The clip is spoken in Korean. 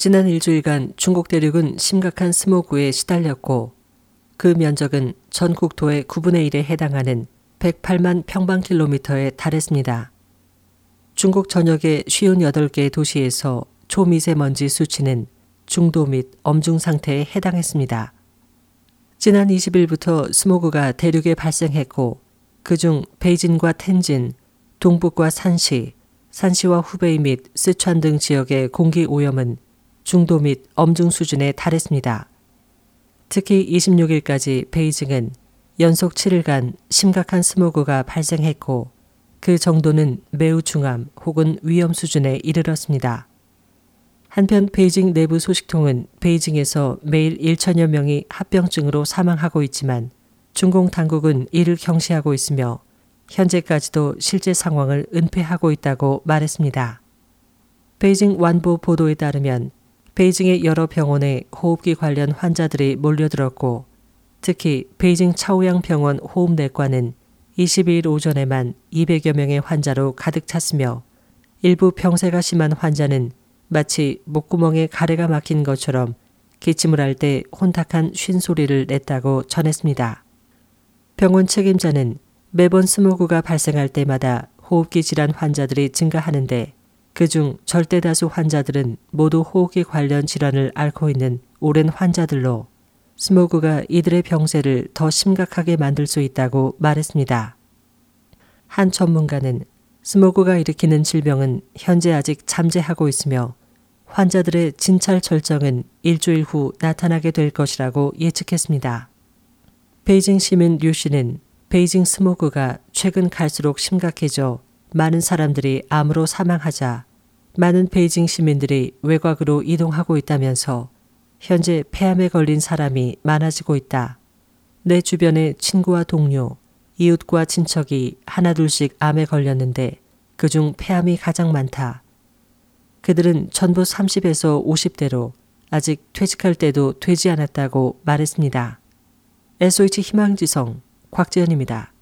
지난 일주일간 중국 대륙은 심각한 스모그에 시달렸고 그 면적은 전 국토의 9분의 1에 해당하는 108만 평방킬로미터에 달했습니다. 중국 전역의 58개 도시에서 초미세먼지 수치는 중도 및 엄중 상태에 해당했습니다. 지난 20일부터 스모그가 대륙에 발생했고 그중 베이진과 텐진, 동북과 산시, 산시와 후베이 및 스촨 등 지역의 공기 오염은 중도 및 엄중 수준에 달했습니다. 특히 26일까지 베이징은 연속 7일간 심각한 스모그가 발생했고 그 정도는 매우 중함 혹은 위험 수준에 이르렀습니다. 한편 베이징 내부 소식통은 베이징에서 매일 1천여 명이 합병증으로 사망하고 있지만 중공 당국은 이를 경시하고 있으며 현재까지도 실제 상황을 은폐하고 있다고 말했습니다. 베이징 완보 보도에 따르면 베이징의 여러 병원에 호흡기 관련 환자들이 몰려들었고 특히 베이징 차오양 병원 호흡내과는 22일 오전에만 200여 명의 환자로 가득 찼으며 일부 병세가 심한 환자는 마치 목구멍에 가래가 막힌 것처럼 기침을 할 때 혼탁한 쉰 소리를 냈다고 전했습니다. 병원 책임자는 매번 스모그가 발생할 때마다 호흡기 질환 환자들이 증가하는데 그중 절대 다수 환자들은 모두 호흡기 관련 질환을 앓고 있는 오랜 환자들로 스모그가 이들의 병세를 더 심각하게 만들 수 있다고 말했습니다. 한 전문가는 스모그가 일으키는 질병은 현재 아직 잠재하고 있으며 환자들의 진찰 절정은 일주일 후 나타나게 될 것이라고 예측했습니다. 베이징 시민 류 씨는 베이징 스모그가 최근 갈수록 심각해져 많은 사람들이 암으로 사망하자 많은 베이징 시민들이 외곽으로 이동하고 있다면서 현재 폐암에 걸린 사람이 많아지고 있다. 내 주변의 친구와 동료, 이웃과 친척이 하나둘씩 암에 걸렸는데 그중 폐암이 가장 많다. 그들은 전부 30에서 50대로 아직 퇴직할 때도 되지 않았다고 말했습니다. SOH 희망지성 곽지연입니다.